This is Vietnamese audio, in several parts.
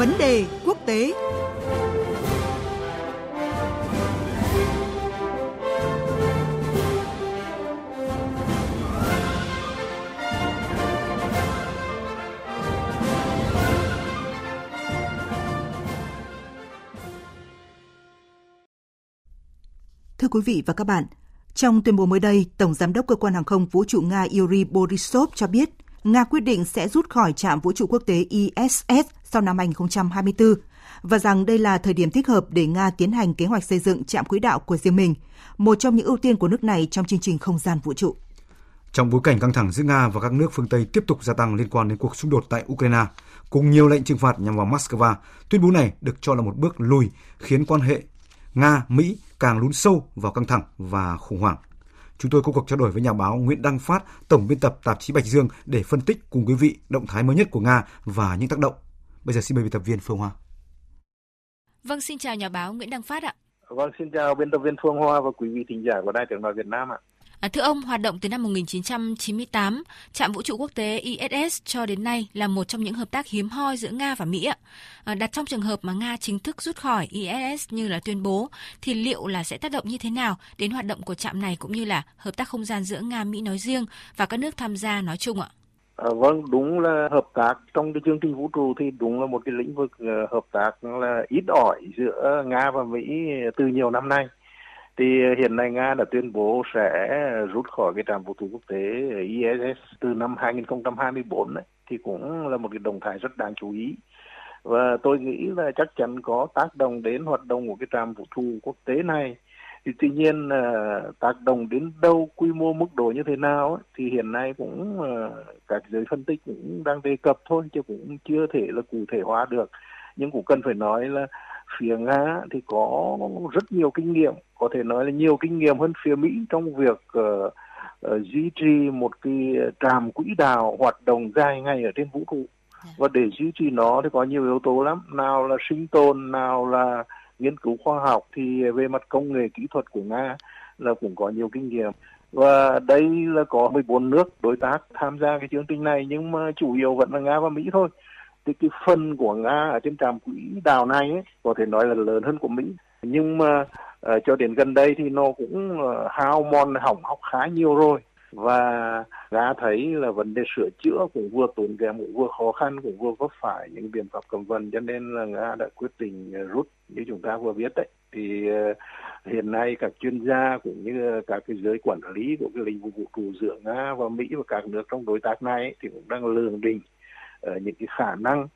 Vấn đề quốc tế. Thưa quý vị và các bạn, trong tuyên bố mới đây, Tổng Giám đốc Cơ quan Hàng không Vũ trụ Nga Yuri Borisov cho biết Nga quyết định sẽ rút khỏi trạm vũ trụ quốc tế ISS sau năm 2024 và rằng đây là thời điểm thích hợp để Nga tiến hành kế hoạch xây dựng trạm quỹ đạo của riêng mình, một trong những ưu tiên của nước này trong chương trình không gian vũ trụ. Trong bối cảnh căng thẳng giữa Nga và các nước phương Tây tiếp tục gia tăng liên quan đến cuộc xung đột tại Ukraine, cùng nhiều lệnh trừng phạt nhằm vào Moscow, tuyên bố này được cho là một bước lùi khiến quan hệ Nga-Mỹ càng lún sâu vào căng thẳng và khủng hoảng. Chúng tôi có cuộc trao đổi với nhà báo Nguyễn Đăng Phát, tổng biên tập tạp chí Bạch Dương để phân tích cùng quý vị động thái mới nhất của Nga và những tác động. Bây giờ xin mời biên tập viên Phương Hoa. Vâng, xin chào nhà báo Nguyễn Đăng Phát ạ. Vâng, xin chào biên tập viên Phương Hoa và quý vị thính giả của Đài tiếng nói Việt Nam ạ. À, thưa ông, hoạt động từ năm 1998, trạm vũ trụ quốc tế ISS cho đến nay là một trong những hợp tác hiếm hoi giữa Nga và Mỹ. À, đặt trong trường hợp mà Nga chính thức rút khỏi ISS như là tuyên bố, thì liệu là sẽ tác động như thế nào đến hoạt động của trạm này cũng như là hợp tác không gian giữa Nga Mỹ nói riêng và các nước tham gia nói chung ạ? À, vâng, đúng là hợp tác trong cái chương trình vũ trụ thì đúng là một cái lĩnh vực ờ, hợp tác là ít ỏi giữa Nga và Mỹ từ nhiều năm nay thì ờ, hiện nay Nga đã tuyên bố sẽ rút khỏi cái trạm vũ trụ quốc tế ờ, ISS từ năm 2024 đấy, thì cũng là một cái động thái rất đáng chú ý. Và tôi nghĩ là chắc chắn có tác động đến hoạt động của cái trạm vũ trụ quốc tế này. Thì tuy nhiên ờ, tác động đến đâu quy mô mức độ như thế nào ấy, thì hiện nay cũng các giới phân tích cũng đang đề cập thôi chứ cũng chưa thể là cụ thể hóa được. Nhưng cũng cần phải nói là phía nga thì có rất nhiều kinh nghiệm có thể nói là nhiều kinh nghiệm hơn phía mỹ trong việc uh, uh, duy trì một cái trạm quỹ đạo hoạt động dài ngày ở trên vũ trụ. Dạ. và để duy trì nó thì có nhiều yếu tố lắm. Nào là sinh tồn nào là nghiên cứu khoa học thì về mặt công nghệ kỹ thuật của nga là cũng có nhiều kinh nghiệm. Và đây là có 14 nước đối tác tham gia cái chương trình này nhưng mà chủ yếu vẫn là nga và mỹ thôi. Thì cái phần của nga ở trên trạm quỹ đạo này ấy, có thể nói là lớn hơn của mỹ. Nhưng mà uh, cho đến gần đây thì nó cũng uh, hao mòn hỏng hóc khá nhiều rồi. Và nga thấy là vấn đề sửa chữa cũng vừa tốn kém cũng vừa khó khăn cũng vừa vấp phải những biện pháp cầm vần cho nên là nga đã quyết định ờ, rút như chúng ta vừa biết đấy. Thì hiện nay các chuyên gia cũng như các cái giới quản lý của cái lĩnh vực vũ trụ giữa nga và mỹ và các nước trong đối tác này thì cũng đang lường định những cái khả năng uh,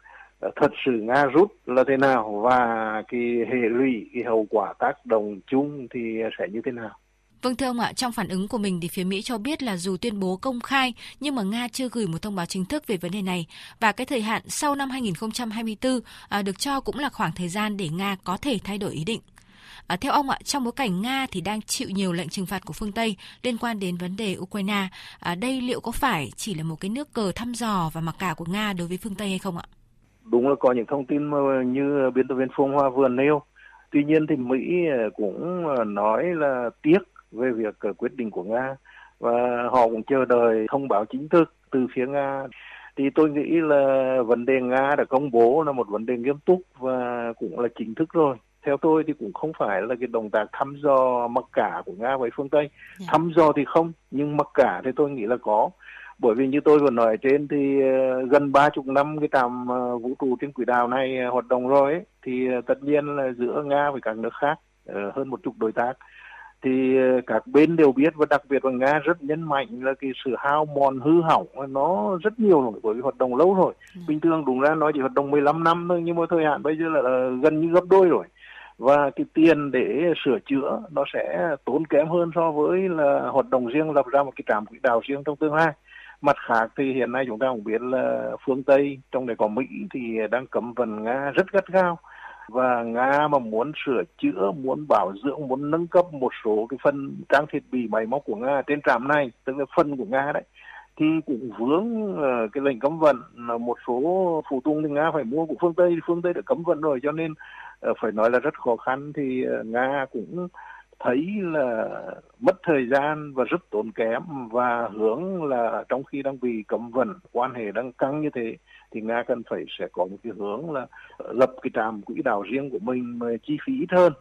thật sự nga rút là thế nào và cái hệ lụy cái hậu quả tác động chung thì sẽ như thế nào Vâng thưa ông ạ, trong phản ứng của mình thì phía Mỹ cho biết là dù tuyên bố công khai nhưng mà Nga chưa gửi một thông báo chính thức về vấn đề này và cái thời hạn sau năm 2024 à, được cho cũng là khoảng thời gian để Nga có thể thay đổi ý định. À, theo ông ạ, trong bối cảnh Nga thì đang chịu nhiều lệnh trừng phạt của phương Tây liên quan đến vấn đề Ukraine, à, đây liệu có phải chỉ là một cái nước cờ thăm dò và mặc cả của Nga đối với phương Tây hay không ạ? Đúng là có những thông tin như biên tập viên Phương Hoa vừa nêu. Tuy nhiên thì Mỹ ờ, cũng ờ, nói là tiếc về việc ờ, quyết định của Nga. Và họ cũng chờ đợi thông báo chính thức từ phía Nga. Thì tôi nghĩ là vấn đề Nga đã công bố là một vấn đề nghiêm túc và cũng là chính thức rồi theo tôi thì cũng không phải là cái động tác thăm dò mặc cả của nga với phương tây yeah. Dạ. thăm dò thì không nhưng mặc cả thì tôi nghĩ là có bởi vì như tôi vừa nói trên thì uh, gần ba chục năm cái trạm uh, vũ trụ trên quỹ đạo này uh, hoạt động rồi ấy, thì tất nhiên là giữa nga với các nước khác hơn một chục đối tác thì các bên đều biết và đặc biệt là nga rất nhấn mạnh là cái sự hao mòn hư hỏng nó rất nhiều rồi bởi vì hoạt động lâu rồi ừ. bình thường đúng ra nói chỉ hoạt động 15 năm thôi nhưng mà thời hạn bây giờ là gần như gấp đôi rồi và cái tiền để sửa chữa nó sẽ tốn kém hơn so với là hoạt động riêng, lập ra một cái trạm quỹ đạo riêng trong tương lai. Mặt khác thì hiện nay chúng ta cũng biết là phương tây, trong này có mỹ thì đang cấm vận nga rất gắt gao. Và nga mà muốn sửa chữa, muốn bảo dưỡng, muốn nâng cấp một số cái phần trang thiết bị máy móc của nga trên trạm này, tức là phần của nga đấy, thì cũng vướng ờ, cái lệnh cấm vận. Một số phụ tùng thì nga phải mua của phương tây phương tây đã cấm vận rồi, cho nên Ờ, phải nói là rất khó khăn. Thì ờ, nga cũng thấy là mất thời gian và rất tốn kém và hướng là trong khi đang bị cấm vận, quan hệ đang căng như thế, thì nga cần phải sẽ có một cái hướng là ờ, lập cái trạm quỹ đạo riêng của mình mà chi phí ít hơn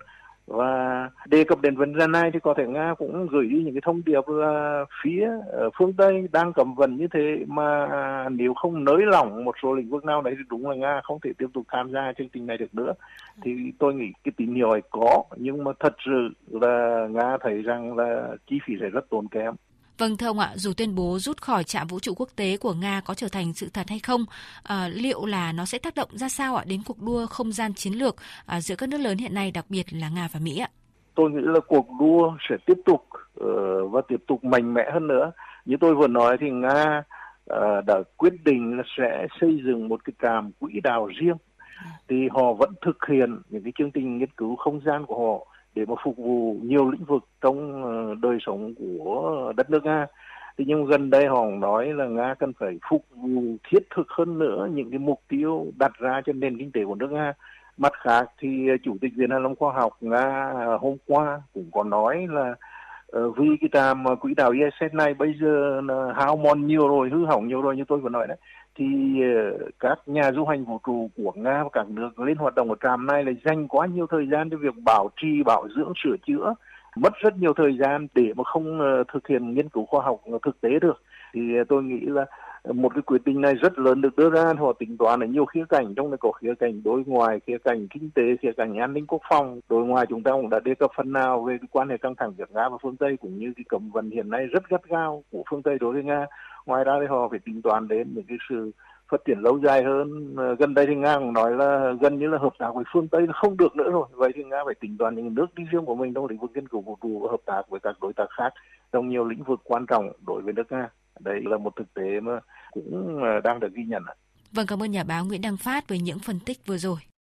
và đề cập đến vấn đề này thì có thể nga cũng gửi đi những cái thông điệp là phía ờ, phương tây đang cầm vần như thế mà à, nếu không nới lỏng một số lĩnh vực nào đấy thì đúng là nga không thể tiếp tục tham gia chương trình này được nữa. Thì tôi nghĩ cái tín hiệu ấy có, nhưng mà thật sự là nga thấy rằng là chi phí sẽ rất tốn kém. Vâng thưa ông ạ, dù tuyên bố rút khỏi trạm vũ trụ quốc tế của Nga có trở thành sự thật hay không, à, liệu là nó sẽ tác động ra sao ạ đến cuộc đua không gian chiến lược à, giữa các nước lớn hiện nay, đặc biệt là Nga và Mỹ ạ? Tôi nghĩ là cuộc đua sẽ tiếp tục uh, và tiếp tục mạnh mẽ hơn nữa. Như tôi vừa nói thì Nga uh, đã quyết định là sẽ xây dựng một cái trạm quỹ đạo riêng thì họ vẫn thực hiện những cái chương trình nghiên cứu không gian của họ để mà phục vụ nhiều lĩnh vực trong ờ, đời sống của đất nước Nga. Thế nhưng gần đây họ nói là Nga cần phải phục vụ thiết thực hơn nữa những cái mục tiêu đặt ra cho nền kinh tế của nước Nga. Mặt khác thì Chủ tịch Viện Hàn Lâm Khoa học Nga hôm qua cũng có nói là ờ, vì cái trạm quỹ đạo ISS này bây giờ là hao mòn nhiều rồi, hư hỏng nhiều rồi như tôi vừa nói đấy thì ờ, các nhà du hành vũ trụ của Nga và các nước lên hoạt động ở trạm này là dành quá nhiều thời gian cho việc bảo trì, bảo dưỡng, sửa chữa, mất rất nhiều thời gian để mà không ờ, thực hiện nghiên cứu khoa học thực tế được. Thì ờ, tôi nghĩ là một cái quyết định này rất lớn được đưa ra họ tính toán ở nhiều khía cạnh trong này có khía cạnh đối ngoại khía cạnh kinh tế khía cạnh an ninh quốc phòng đối ngoại chúng ta cũng đã đề cập phần nào về cái quan hệ căng thẳng giữa nga và phương tây cũng như cái cấm vận hiện nay rất gắt gao của phương tây đối với nga ngoài ra thì họ phải tính toán đến những cái sự phát triển lâu dài hơn. Ờ, gần đây thì nga cũng nói là gần như là hợp tác với phương tây không được nữa rồi. Vậy thì nga phải tính toán những nước đi riêng của mình trong lĩnh vực nghiên cứu vũ trụ và hợp tác với các đối tác khác trong nhiều lĩnh vực quan trọng đối với nước nga. Đây là một thực tế mà cũng ờ, đang được ghi nhận Vâng, cảm ơn nhà báo Nguyễn Đăng Phát với những phân tích vừa rồi.